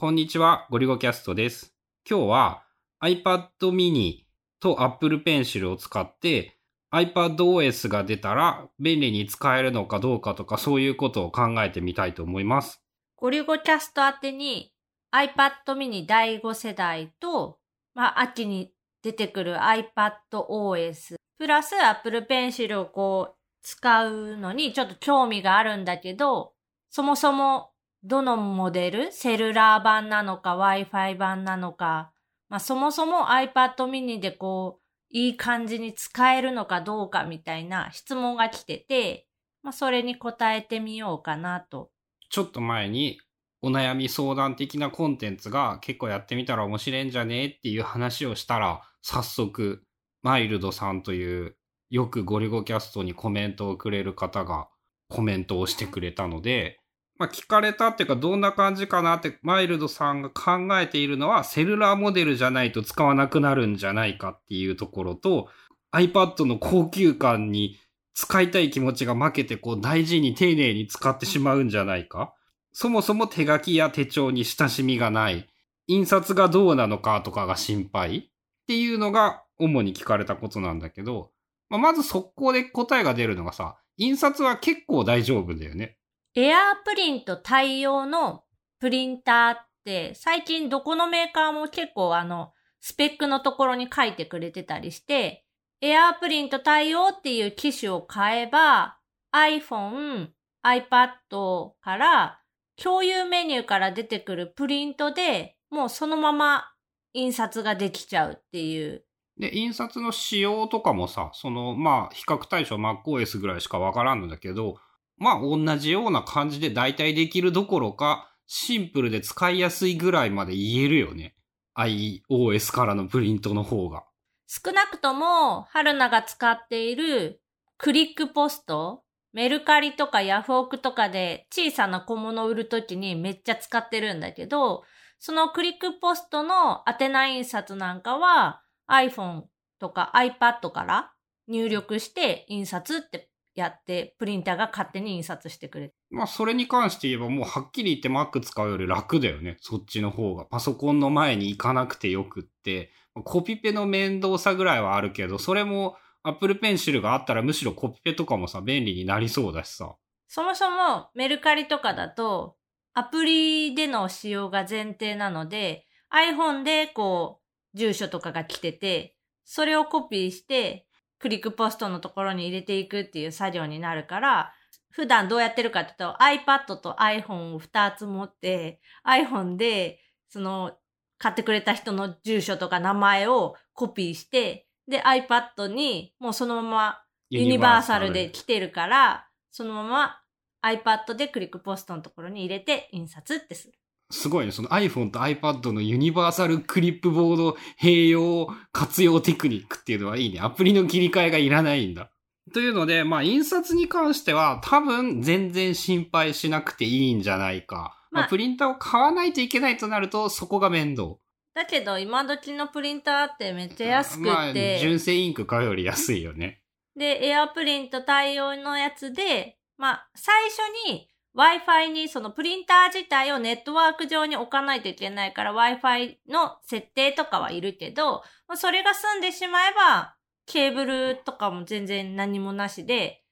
こんにちは、ゴリゴキャストです。今日は iPad mini と Apple Pencil を使って iPadOS が出たら便利に使えるのかどうかとかそういうことを考えてみたいと思います。ゴリゴキャスト宛てに iPad mini 第5世代と、まあ、秋に出てくる iPadOS プラス Apple Pencil をこう使うのにちょっと興味があるんだけど、そもそもどのモデル？セルラー版なのか Wi-Fi 版なのか、まあそもそも iPad mini でこう、いい感じに使えるのかどうかみたいな質問が来てて、まあそれに答えてみようかなと。ちょっと前にお悩み相談的なコンテンツが結構やってみたら面白いんじゃねっていう話をしたら、早速、マイルドさんというよくゴリゴキャストにコメントをくれる方がコメントをしてくれたので、まあ、聞かれたっていうかどんな感じかなってマイルドさんが考えているのはセルラーモデルじゃないと使わなくなるんじゃないかっていうところと iPad の高級感に使いたい気持ちが負けてこう大事に丁寧に使ってしまうんじゃないかそもそも手書きや手帳に親しみがない。印刷がどうなのかとかが心配っていうのが主に聞かれたことなんだけど、まあ、まず速攻で答えが出るのがさ、印刷は結構大丈夫だよね。エアープリント対応のプリンターって最近どこのメーカーも結構あのスペックのところに書いてくれてたりして、エアープリント対応っていう機種を買えば iPhone、iPad から共有メニューから出てくるプリントでもうそのまま印刷ができちゃうっていう。で、印刷の仕様とかもさ、その、まあ、比較対象 MacOS ぐらいしかわからんのだけど、まあ同じような感じで代替できるどころか、シンプルで使いやすいぐらいまで言えるよね。iOS からのプリントの方が。少なくとも、春菜が使っているクリックポスト、メルカリとかヤフオクとかで小さな小物を売るときにめっちゃ使ってるんだけど、そのクリックポストの宛名印刷なんかは iPhone とか iPad から入力して印刷ってやって、プリンターが勝手に印刷してくれる。まあ、それに関して言えばもうはっきり言って Mac 使うより楽だよね。そっちの方が。パソコンの前に行かなくてよくって、コピペの面倒さぐらいはあるけど、それも Apple Pencil があったらむしろコピペとかもさ、便利になりそうだしさ。そもそもメルカリとかだと、アプリでの使用が前提なので、iPhone でこう、住所とかが来てて、それをコピーして、クリックポストのところに入れていくっていう作業になるから、普段どうやってるかって言うと iPad と iPhone を2つ持って、iPhone でその買ってくれた人の住所とか名前をコピーして、で iPad にもうそのままユニバーサルで来てるから、そのまま iPad でクリックポストのところに入れて印刷ってする。すごいね。その iPhone と iPad のユニバーサルクリップボード併用活用テクニックっていうのはいいね。アプリの切り替えがいらないんだ。というので、まあ、印刷に関しては多分全然心配しなくていいんじゃないか。まあ、プリンターを買わないといけないとなるとそこが面倒。だけど、今時のプリンターってめっちゃ安くて。まあ、純正インク買うより安いよね。で、エアプリント対応のやつで、まあ、最初に Wi-Fi にそのプリンター自体をネットワーク上に置かないといけないから Wi-Fi の設定とかはいるけど、それが済んでしまえば、ケーブルとかも全然何もなしで、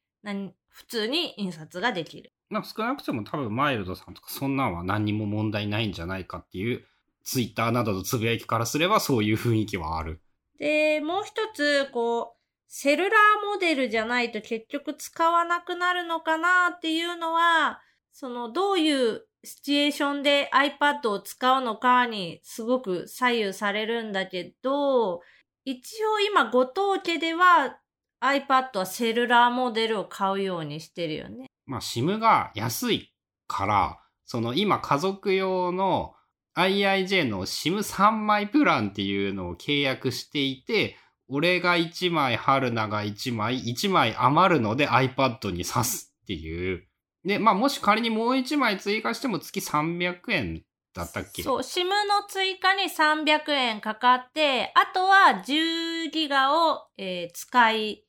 普通に印刷ができる。まあ少なくとも多分マイルドさんとかそんなんは何にも問題ないんじゃないかっていうツイッターなどのつぶやきからすればそういう雰囲気はある。で、もう一つ、こう、セルラーモデルじゃないと結局使わなくなるのかなっていうのは、そのどういうシチュエーションで iPad を使うのかにすごく左右されるんだけど、一応今ご当家では iPad はセルラーモデルを買うようにしてるよね。まあ SIM が安いから、その今家族用の IIJ の SIM3 枚プランっていうのを契約していて、俺が1枚、春菜が1枚、1枚余るので iPad に挿すっていうで、まあもし仮にもう1枚追加しても月300円だったっけ？そう、SIM の追加に300円かかって、あとは10ギガを、えー、使い、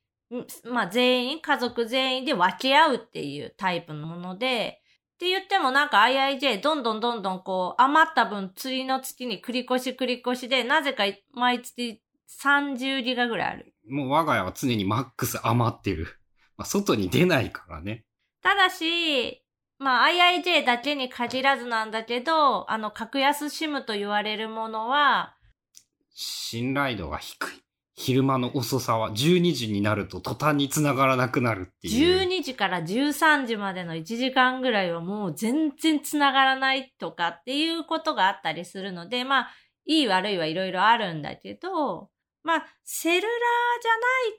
まあ全員、家族全員で分け合うっていうタイプのもので、って言ってもなんか IIJ どんどんどんどんこう余った分次の月に繰り越し繰り越しでなぜか毎月30ギガぐらいある。もう我が家は常にマックス余ってる。まあ、外に出ないからね。ただし、まあ IIJ だけに限らずなんだけど、あの格安 SIM と言われるものは、信頼度が低い。昼間の遅さは12時になると途端に繋がらなくなるっていう。12時から13時までの1時間ぐらいはもう全然繋がらないとかっていうことがあったりするので、まあ、いい悪いはいろいろあるんだけど、まあ、セルラーじ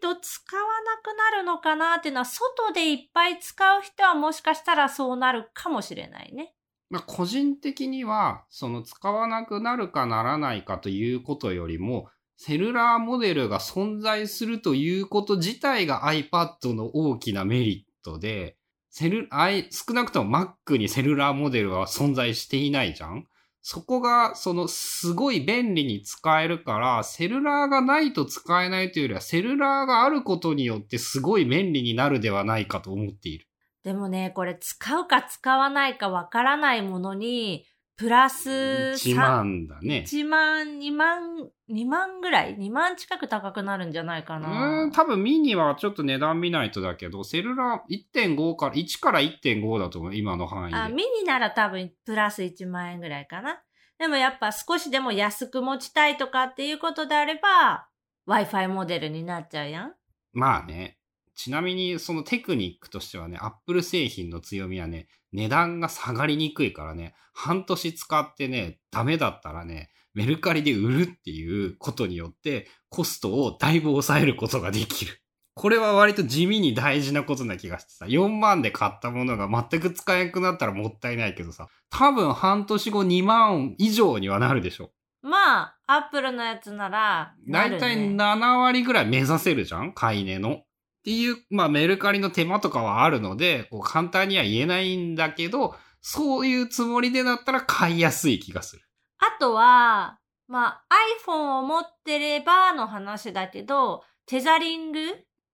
ゃないと使わなくなるのかなっていうのは、外でいっぱい使う人はもしかしたらそうなるかもしれないね。まあ、個人的には、その使わなくなるかならないかということよりも、セルラーモデルが存在するということ自体が iPad の大きなメリットで、セル、少なくとも Mac にセルラーモデルは存在していないじゃんそこが、その、すごい便利に使えるから、セルラーがないと使えないというよりは、セルラーがあることによってすごい便利になるではないかと思っている。でもね、これ使うか使わないかわからないものに、プラス1万だね。1万、2万、2万ぐらい ?2 万近く高くなるんじゃないかうな。ーん、多分ミニはちょっと値段見ないとだけど、セルラー1.5から、1から1.5だと思う、今の範囲で。あ、ミニなら多分プラス1万円ぐらいかな。でもやっぱ少しでも安く持ちたいとかっていうことであれば、Wi-Fi モデルになっちゃうやん。まあね。ちなみに、そのテクニックとしてはね、Apple 製品の強みはね、値段が下がりにくいからね、半年使ってね、ダメだったらね、メルカリで売るっていうことによって、コストをだいぶ抑えることができる。これは割と地味に大事なことな気がしてさ、4万で買ったものが全く使えなくなったらもったいないけどさ、多分半年後2万以上にはなるでしょ。まあ、Apple のやつならなる、ね、だいたい7割ぐらい目指せるじゃん？買い値の。っていう、まあメルカリの手間とかはあるので、こう簡単には言えないんだけど、そういうつもりでだったら買いやすい気がする。あとは、まあ iPhone を持ってればの話だけど、テザリング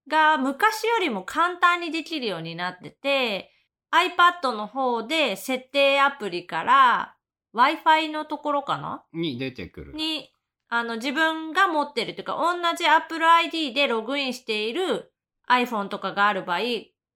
が昔よりも簡単にできるようになってて、iPad の方で設定アプリから Wi-Fi のところかな？に出てくる。に、あの自分が持ってるというか、同じ Apple ID でログインしている iPhone とかがある場合、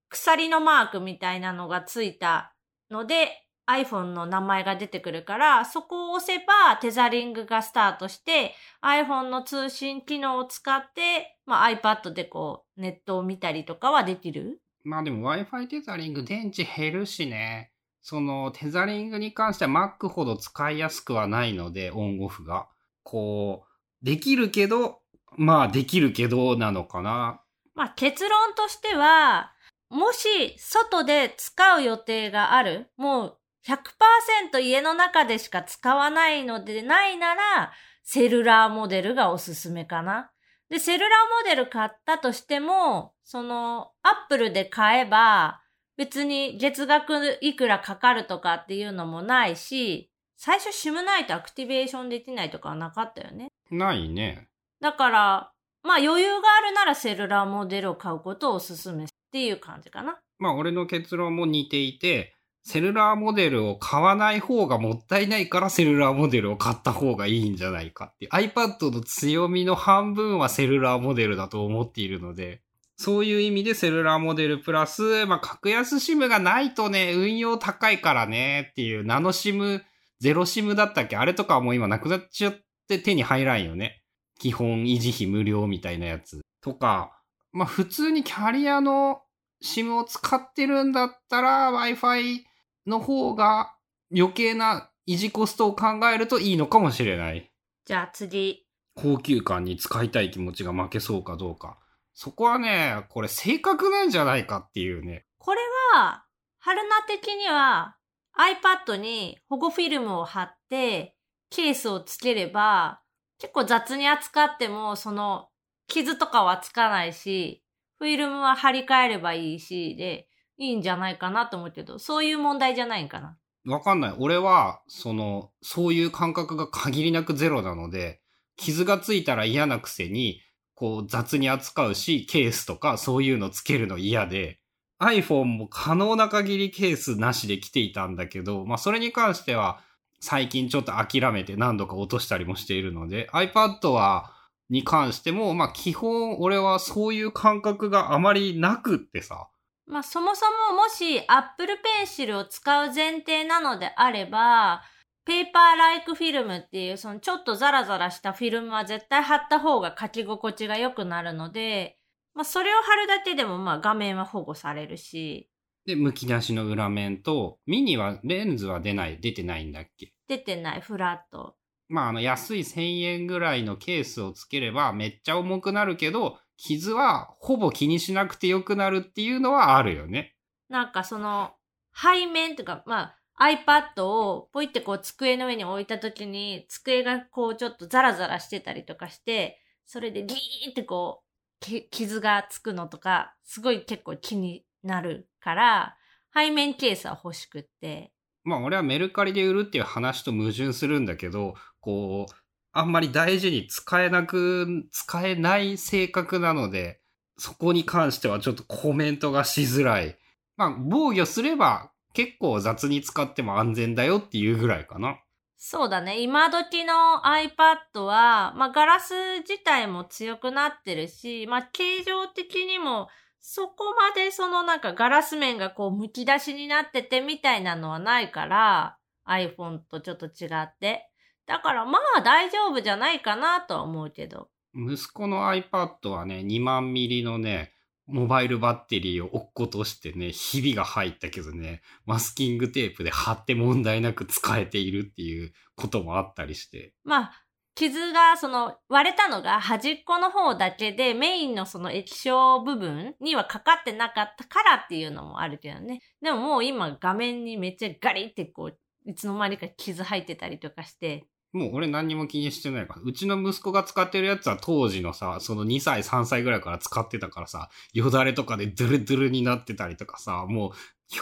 鎖のマークみたいなのがついたので、iPhone の名前が出てくるから、そこを押せばテザリングがスタートして、iPhone の通信機能を使って、まあ、iPad でこう、ネットを見たりとかはできるまあでも Wi-Fi テザリング電池減るしね。そのテザリングに関しては Mac ほど使いやすくはないので、オンオフが。こう、できるけど、まあできるけどなのかな。まあ結論としては、もし外で使う予定がある、もう100%家の中でしか使わないのでないなら、セルラーモデルがおすすめかな。で、セルラーモデル買ったとしても、その、アップルで買えば、別に月額いくらかかるとかっていうのもないし、最初 SIM ないとアクティベーションできないとかはなかったよね。ないね。だから、まあ余裕があるならセルラーモデルを買うことをおすすめっていう感じかな。まあ俺の結論も似ていて、セルラーモデルを買わない方がもったいないからセルラーモデルを買った方がいいんじゃないかっていう。iPad の強みの半分はセルラーモデルだと思っているので、そういう意味でセルラーモデルプラス、まあ格安 SIM がないとね、運用高いからねっていう、ナノ SIM、ゼロ SIM だったっけ？あれとかはもう今なくなっちゃって手に入らんよね。基本維持費無料みたいなやつ。とか、まあ普通にキャリアの SIM を使ってるんだったら Wi-Fi の方が余計な維持コストを考えるといいのかもしれない。じゃあ次。高級感に使いたい気持ちが負けそうかどうか。そこはね、これ正確なんじゃないかっていうね。これは、春菜的には iPad に保護フィルムを貼ってケースをつければ結構雑に扱ってもその傷とかはつかないし、フィルムは貼り替えればいいし、で、いいんじゃないかなと思うけど、そういう問題じゃないんかな。わかんない。俺は、その、そういう感覚が限りなくゼロなので、傷がついたら嫌なくせに、こう雑に扱うし、ケースとかそういうのつけるの嫌で、iPhone も可能な限りケースなしで来ていたんだけど、まあそれに関しては最近ちょっと諦めて何度か落としたりもしているので、iPad は、に関しても、まあ基本俺はそういう感覚があまりなくってさ。まあそもそももし Apple Pencil を使う前提なのであれば、ペーパーライクフィルムっていうそのちょっとザラザラしたフィルムは絶対貼った方が書き心地が良くなるので、まあそれを貼るだけでもまあ画面は保護されるし。で、剥き出しの裏面と、ミニはレンズは出ない、出てないんだっけ？出てない、フラット。まああの安い1000円ぐらいのケースをつければめっちゃ重くなるけど、傷はほぼ気にしなくてよくなるっていうのはあるよね。なんかその、背面とか、まあ iPad をポイってこう机の上に置いた時に机がこうちょっとザラザラしてたりとかして、それでギーってこう傷がつくのとか、すごい結構気になるから、背面ケースは欲しくって。まあ俺はメルカリで売るっていう話と矛盾するんだけど、こう、あんまり大事に使えなく、使えない性格なので、そこに関してはちょっとコメントがしづらい。まあ防御すれば結構雑に使っても安全だよっていうぐらいかな。そうだね。今時の iPad は、まあガラス自体も強くなってるし、まあ形状的にもそこまでそのなんかガラス面がこう剥き出しになっててみたいなのはないから、iPhone とちょっと違って。だからまあ大丈夫じゃないかなとは思うけど。息子の iPad はね、2万ミリのね、モバイルバッテリーを落っことしてね、ひびが入ったけどね、マスキングテープで貼って問題なく使えているっていうこともあったりして。まあ、傷が、その、割れたのが端っこの方だけで、メインのその液晶部分にはかかってなかったからっていうのもあるけどね。でももう今画面にめっちゃガリってこう、いつの間にか傷入ってたりとかして。もう俺何にも気にしてないから。うちの息子が使ってるやつは当時のさ、その2歳3歳ぐらいから使ってたからさ、よだれとかでドゥルドゥルになってたりとかさ、もう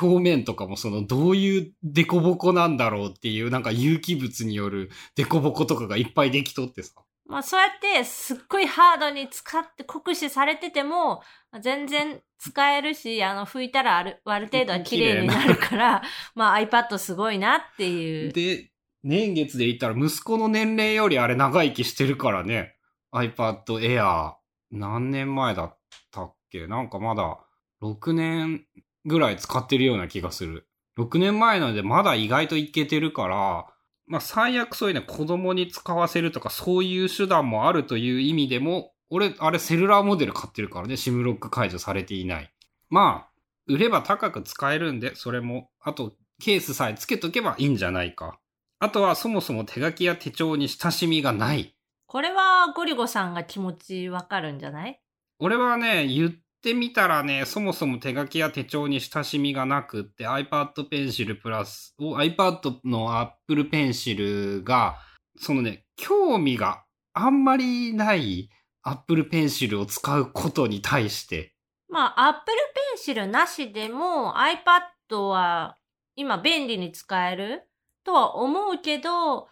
表面とかもそのどういうデコボコなんだろうっていうなんか有機物によるデコボコとかがいっぱいできとってさ。まあそうやってすっごいハードに使って酷使されてても全然使えるし、あの拭いたらある、ある程度は綺麗になるから、まあ iPad すごいなっていう。で、年月で言ったら息子の年齢よりあれ長生きしてるからね。iPad Air 何年前だったっけ？なんかまだ6年ぐらい使ってるような気がする。6年前なのでまだ意外といけてるから、まあ最悪そういうね、子供に使わせるとかそういう手段もあるという意味でも、俺、あれセルラーモデル買ってるからね、シムロック解除されていない。まあ、売れば高く使えるんで、それも、あと、ケースさえつけとけばいいんじゃないか。あとはそもそも手書きや手帳に親しみがない。これはゴリゴさんが気持ちわかるんじゃない？俺はね、言っってみたらね、そもそも手書きや手帳に親しみがなくって iPad Pencil プラス、iPad の Apple Pencil が、そのね、興味があんまりない Apple Pencil を使うことに対して。まあ、Apple Pencil なしでも iPad は今便利に使えるとは思うけど、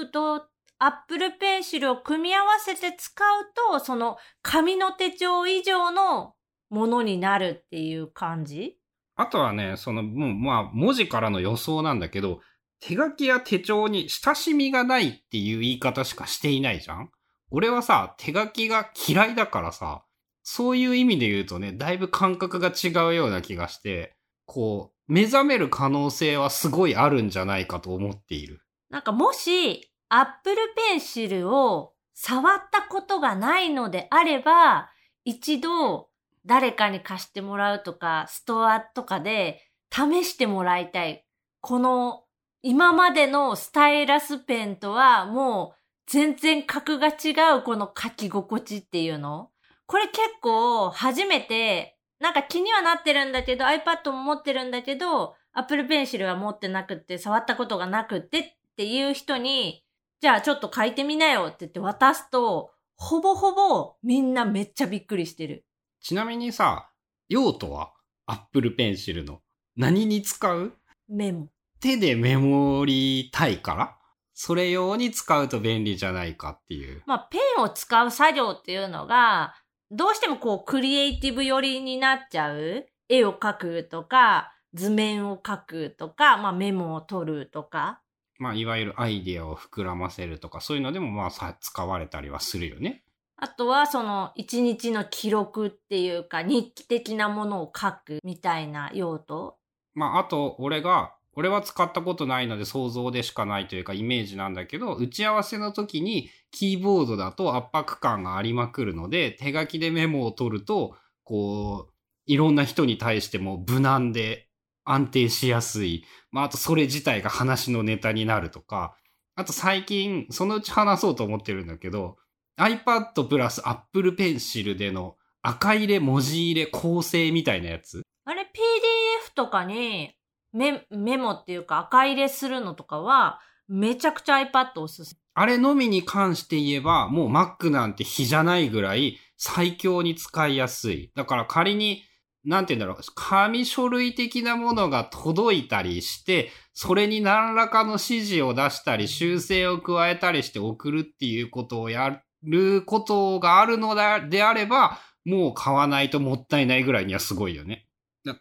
iPad とアップルペンシルを組み合わせて使うと、その紙の手帳以上のものになるっていう感じ？あとはね、その、もう、まあ、文字からの予想なんだけど、手書きや手帳に親しみがないっていう言い方しかしていないじゃん？俺はさ、手書きが嫌いだからさ、そういう意味で言うとね、だいぶ感覚が違うような気がして、こう、目覚める可能性はすごいあるんじゃないかと思っている。なんかもし、アップルペンシルを触ったことがないのであれば、一度誰かに貸してもらうとか、ストアとかで試してもらいたい。この今までのスタイラスペンとはもう全然格が違うこの書き心地っていうの。これ結構初めて、なんか気にはなってるんだけど iPad も持ってるんだけど Apple Pencil は持ってなくって触ったことがなくってっていう人にじゃあちょっと書いてみなよって言って渡すと、ほぼほぼみんなめっちゃびっくりしてる。ちなみにさ、用途はアップルペンシルの何に使う？メモ。手でメモりたいから？それ用に使うと便利じゃないかっていう。まあ、ペンを使う作業っていうのが、どうしてもこう、クリエイティブ寄りになっちゃう。絵を描くとか、図面を描くとか、まあメモを取るとか。まあ、いわゆるアイデアを膨らませるとか、そういうのでもまあさ、使われたりはするよね。あとは、その、一日の記録っていうか、日記的なものを書くみたいな用途。まあ、あと、俺が、俺は使ったことないので想像でしかないというかイメージなんだけど、打ち合わせの時にキーボードだと圧迫感がありまくるので、手書きでメモを取ると、こう、いろんな人に対しても無難で安定しやすい。まあ、あとそれ自体が話のネタになるとか、あと最近、そのうち話そうと思ってるんだけど、iPad プラス Apple Pencil での赤入れ、文字入れ、構成みたいなやつ？あれ PDF とかにメメモっていうか赤入れするのとかは、めちゃくちゃ iPad おすすめ。あれのみに関して言えば、もう Mac なんて比じゃないぐらい最強に使いやすい。だから仮に、なんて言うんだろう、紙書類的なものが届いたりして、それに何らかの指示を出したり、修正を加えたりして送るっていうことをやることがあるのであれば、もう買わないともったいないぐらいにはすごいよね。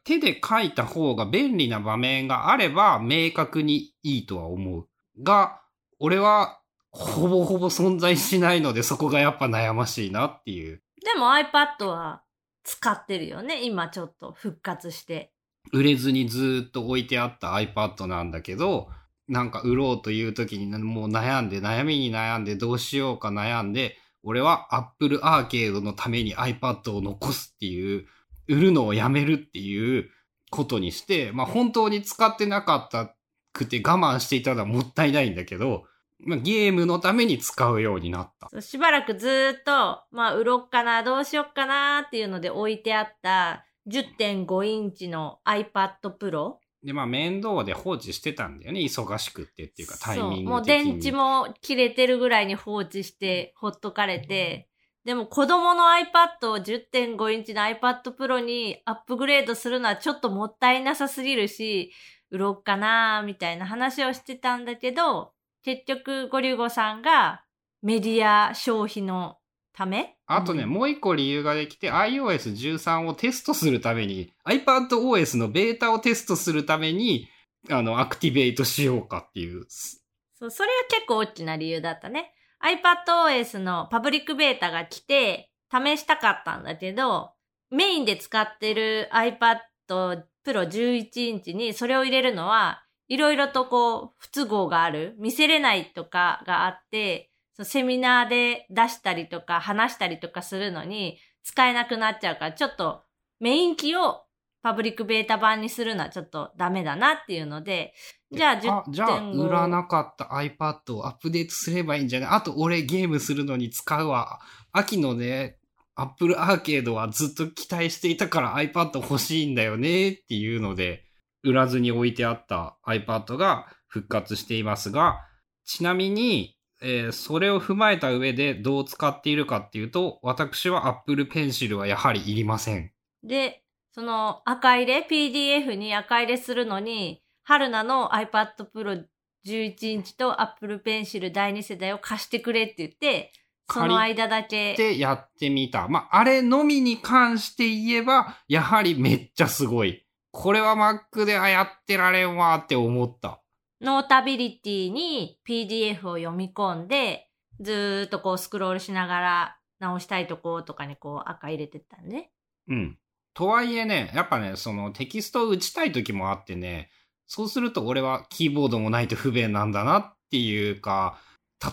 手で書いた方が便利な場面があれば明確にいいとは思う。が、俺はほぼほぼ存在しないのでそこがやっぱ悩ましいなっていう。でも iPad は使ってるよね。今ちょっと復活して。売れずにずっと置いてあった iPad なんだけど、なんか売ろうという時にもう悩んで悩みに悩んでどうしようか悩んで、俺は Apple Arcade のために iPad を残すっていう売るのをやめるっていうことにして、まあ本当に使ってなかったくて我慢していたのはもったいないんだけど、まあ、ゲームのために使うようになった。しばらくずっと、まあ売ろっかな、どうしよっかなっていうので置いてあった10.5インチの iPad Pro。で、まあ面倒で放置してたんだよね。忙しくってっていうかタイミング的に。もう電池も切れてるぐらいに放置してほっとかれて、でも子供の iPad を10.5インチの iPad Pro にアップグレードするのはちょっともったいなさすぎるし、売ろうかなみたいな話をしてたんだけど、結局ゴリュゴさんがメディア消費のため？あとね、うん、もう一個理由ができて iOS13 をテストするために iPadOS のベータをテストするためにあの、アクティベートしようかっていう。そう、それは結構大きな理由だったね。iPadOS のパブリックベータが来て、試したかったんだけど、メインで使ってる iPad Pro 11インチにそれを入れるのは、いろいろとこう、不都合がある、見せれないとかがあって、セミナーで出したりとか話したりとかするのに使えなくなっちゃうから、ちょっとメイン機をパブリックベータ版にするのはちょっとダメだなっていうので、じゃあ10.5。じゃあ、売らなかった iPad をアップデートすればいいんじゃない？あと俺ゲームするのに使うわ。秋のね、Apple Arcade はずっと期待していたから iPad 欲しいんだよねっていうので、売らずに置いてあった iPad が復活していますが、ちなみに、えー、それを踏まえた上でどう使っているかっていうと、私は Apple Pencil はやはりいりません。で、その赤入れ、PDF に赤入れするのに、春菜の iPad Pro 11インチと Apple Pencil 第2世代を貸してくれって言って、その間だけ。でやってみた。まあ、あれのみに関して言えば、やはりめっちゃすごい。これは Mac であやってられんわって思った。ノータビリティに PDF を読み込んで、ずーっとこうスクロールしながら直したいとことかにこう赤入れてったんね。うん。とはいえね、やっぱね、そのテキストを打ちたい時もあってね、そうすると俺はキーボードもないと不便なんだなっていうか、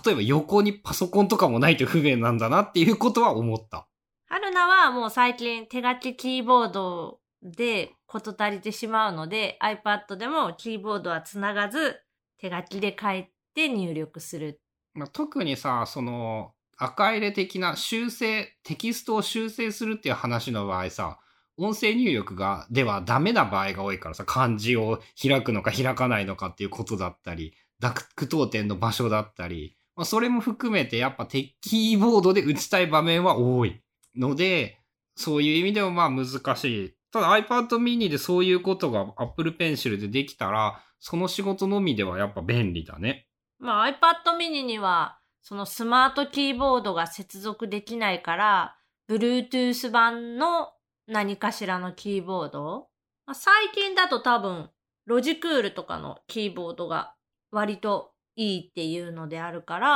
例えば横にパソコンとかもないと不便なんだなっていうことは思った。春菜はもう最近手書きキーボードで事足りてしまうので iPad でもキーボードはつながず手書きで書いて入力する。まあ、特にさ、その赤入れ的な修正、テキストを修正するっていう話の場合さ、音声入力が、ではダメな場合が多いからさ、漢字を開くのか開かないのかっていうことだったり、濁句点の場所だったり、まあ、それも含めてやっぱテキーボードで打ちたい場面は多いので、そういう意味でもまあ難しい。ただ iPad mini でそういうことが Apple Pencil でできたら、その仕事のみではやっぱ便利だね。まあ iPad mini には、そのスマートキーボードが接続できないから、Bluetooth 版の何かしらのキーボード。まあ、最近だと多分、ロジクールとかのキーボードが割といいっていうのであるから、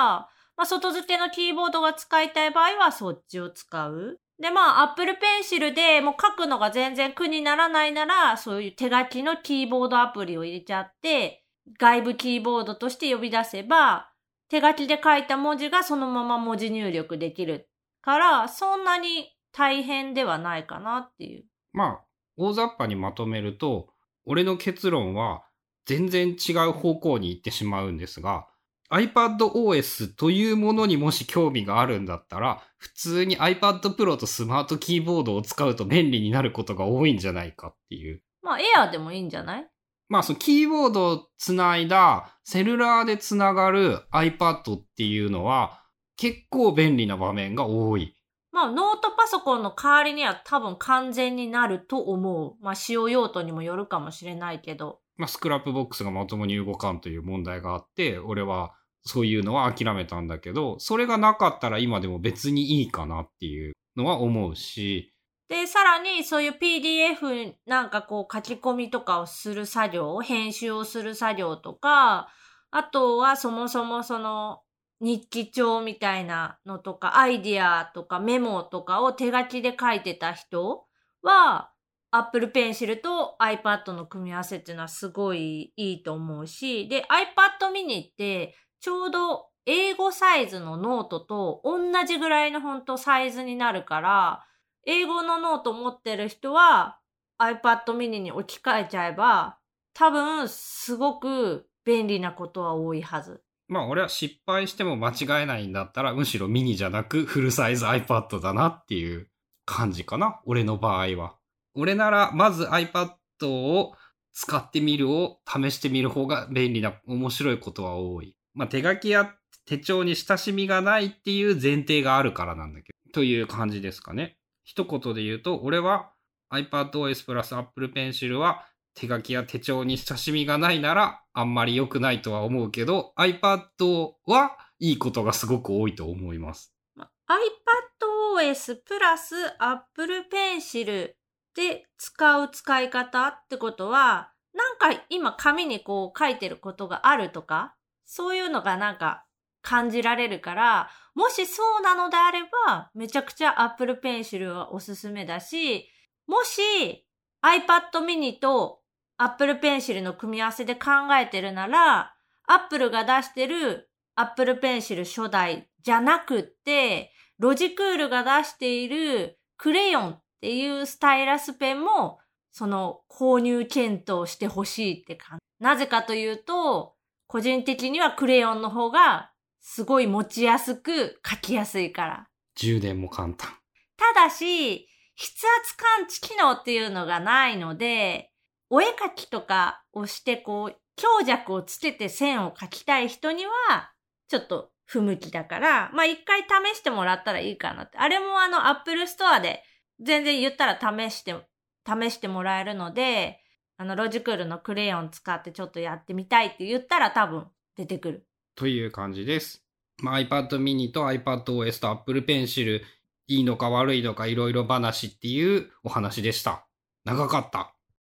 まあ、外付けのキーボードが使いたい場合はそっちを使う。で、まあ、Apple Pencil でもう書くのが全然苦にならないなら、そういう手書きのキーボードアプリを入れちゃって、外部キーボードとして呼び出せば、手書きで書いた文字がそのまま文字入力できるから、そんなに大変ではないかなっていう。まあ、大雑把にまとめると、俺の結論は全然違う方向に行ってしまうんですが、iPadOS というものにもし興味があるんだったら、普通に iPad Pro とスマートキーボードを使うと便利になることが多いんじゃないかっていう。まあ、Air でもいいんじゃない？まあ、そのキーボードをつないだ、セルラーでつながる iPad っていうのは、結構便利な場面が多い。まあ、ノートパソコンの代わりには多分完全になると思う。まあ、使用用途にもよるかもしれないけど。まあ、 Scrapbox がまともに動かんという問題があって、俺はそういうのは諦めたんだけど、それがなかったら今でも別にいいかなっていうのは思うし。で、さらにそういう PDF なんかこう書き込みとかをする作業、編集をする作業とか、あとはそもそもその日記帳みたいなのとか、アイディアとかメモとかを手書きで書いてた人は、Apple Pencil と iPad の組み合わせっていうのはすごいいいと思うし、で、iPad mini ってちょうど A5サイズのノートと同じぐらいの本当サイズになるから、A5のノート持ってる人は iPad mini に置き換えちゃえば、多分すごく便利なことは多いはず。まあ俺は失敗しても間違えないんだったらむしろミニじゃなくフルサイズ iPad だなっていう感じかな。俺の場合は。俺ならまず iPad を使ってみるを試してみる方が便利な面白いことは多い。まあ、手書きや手帳に親しみがないっていう前提があるからなんだけど、という感じですかね。一言で言うと、俺は iPadOS プラス Apple Pencil は手書きや手帳に親しみがないならあんまり良くないとは思うけど、iPad はいいことがすごく多いと思います。iPadOS プラス Apple Pencil で使う使い方ってことは、なんか今紙にこう書いてることがあるとか、そういうのがなんか感じられるから、もしそうなのであれば、めちゃくちゃ Apple Pencil はおすすめだし、もし iPad mini と Apple Pencil の組み合わせで考えてるなら、Apple が出してる Apple Pencil 初代じゃなくって、ロジクールが出しているクレヨンっていうスタイラスペンも、その購入検討してほしいって感じ。なぜかというと、個人的にはクレヨンの方がすごい持ちやすく書きやすいから。充電も簡単。ただし、筆圧感知機能っていうのがないので、お絵描きとかをしてこう、強弱をつけて線を描きたい人には、ちょっと不向きだから、まあ一回試してもらったらいいかなって。あれもあの、アップルストアで全然行ったら試して、試してもらえるので、あの、ロジクールのクレヨン使ってちょっとやってみたいって言ったら多分出てくる。という感じです。まあ、iPad mini と iPadOS と Apple Pencil いいのか悪いのかいろいろ話っていうお話でした。長かった。